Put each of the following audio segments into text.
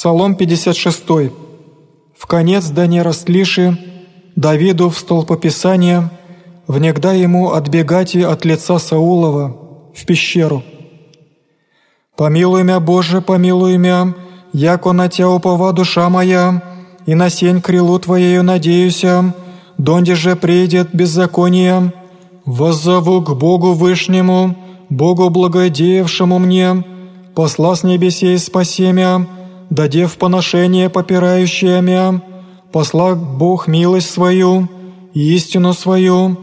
Псалом 56. В конец да не растлиши Давиду в столпописание, внегда ему отбегать и от лица Саулова в пещеру. «Помилуй мя, Боже, помилуй мя, яко на Тя упова душа моя, и на сень крилу Твоею надеюся, донде же придет беззаконие. Воззову к Богу Вышнему, Богу благодеявшему мне, посла с небесей спаси мя, дадев поношение попирающее мя, посла Бог милость свою, истину свою,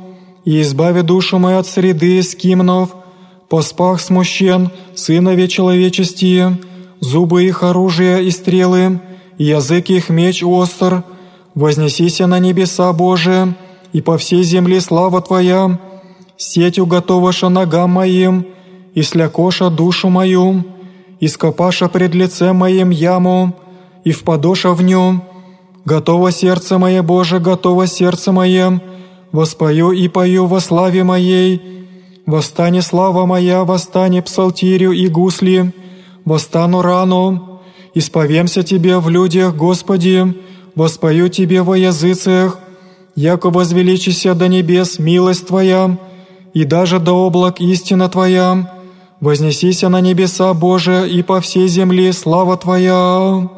и избави душу мою от среды скимнов, поспах смущен, сынове человечестие, зубы их оружия и стрелы, и язык их меч остр, вознесися на небеса Божие, и по всей земле слава Твоя, сетью готоваша ногам моим, и слякоша душу мою, и скопаша пред лицем моим яму, и впадоша в нем, готово сердце мое, Боже, готово сердце мое, воспою и пою во славе моей, восстане слава моя, восстане псалтирю и гусли, восстану рану, исповемся Тебе в людях, Господи, воспою Тебе во языцах, яко возвеличися до небес милость Твоя, и даже до облак истина Твоя, вознесися на небеса Божия и по всей земле слава Твоя».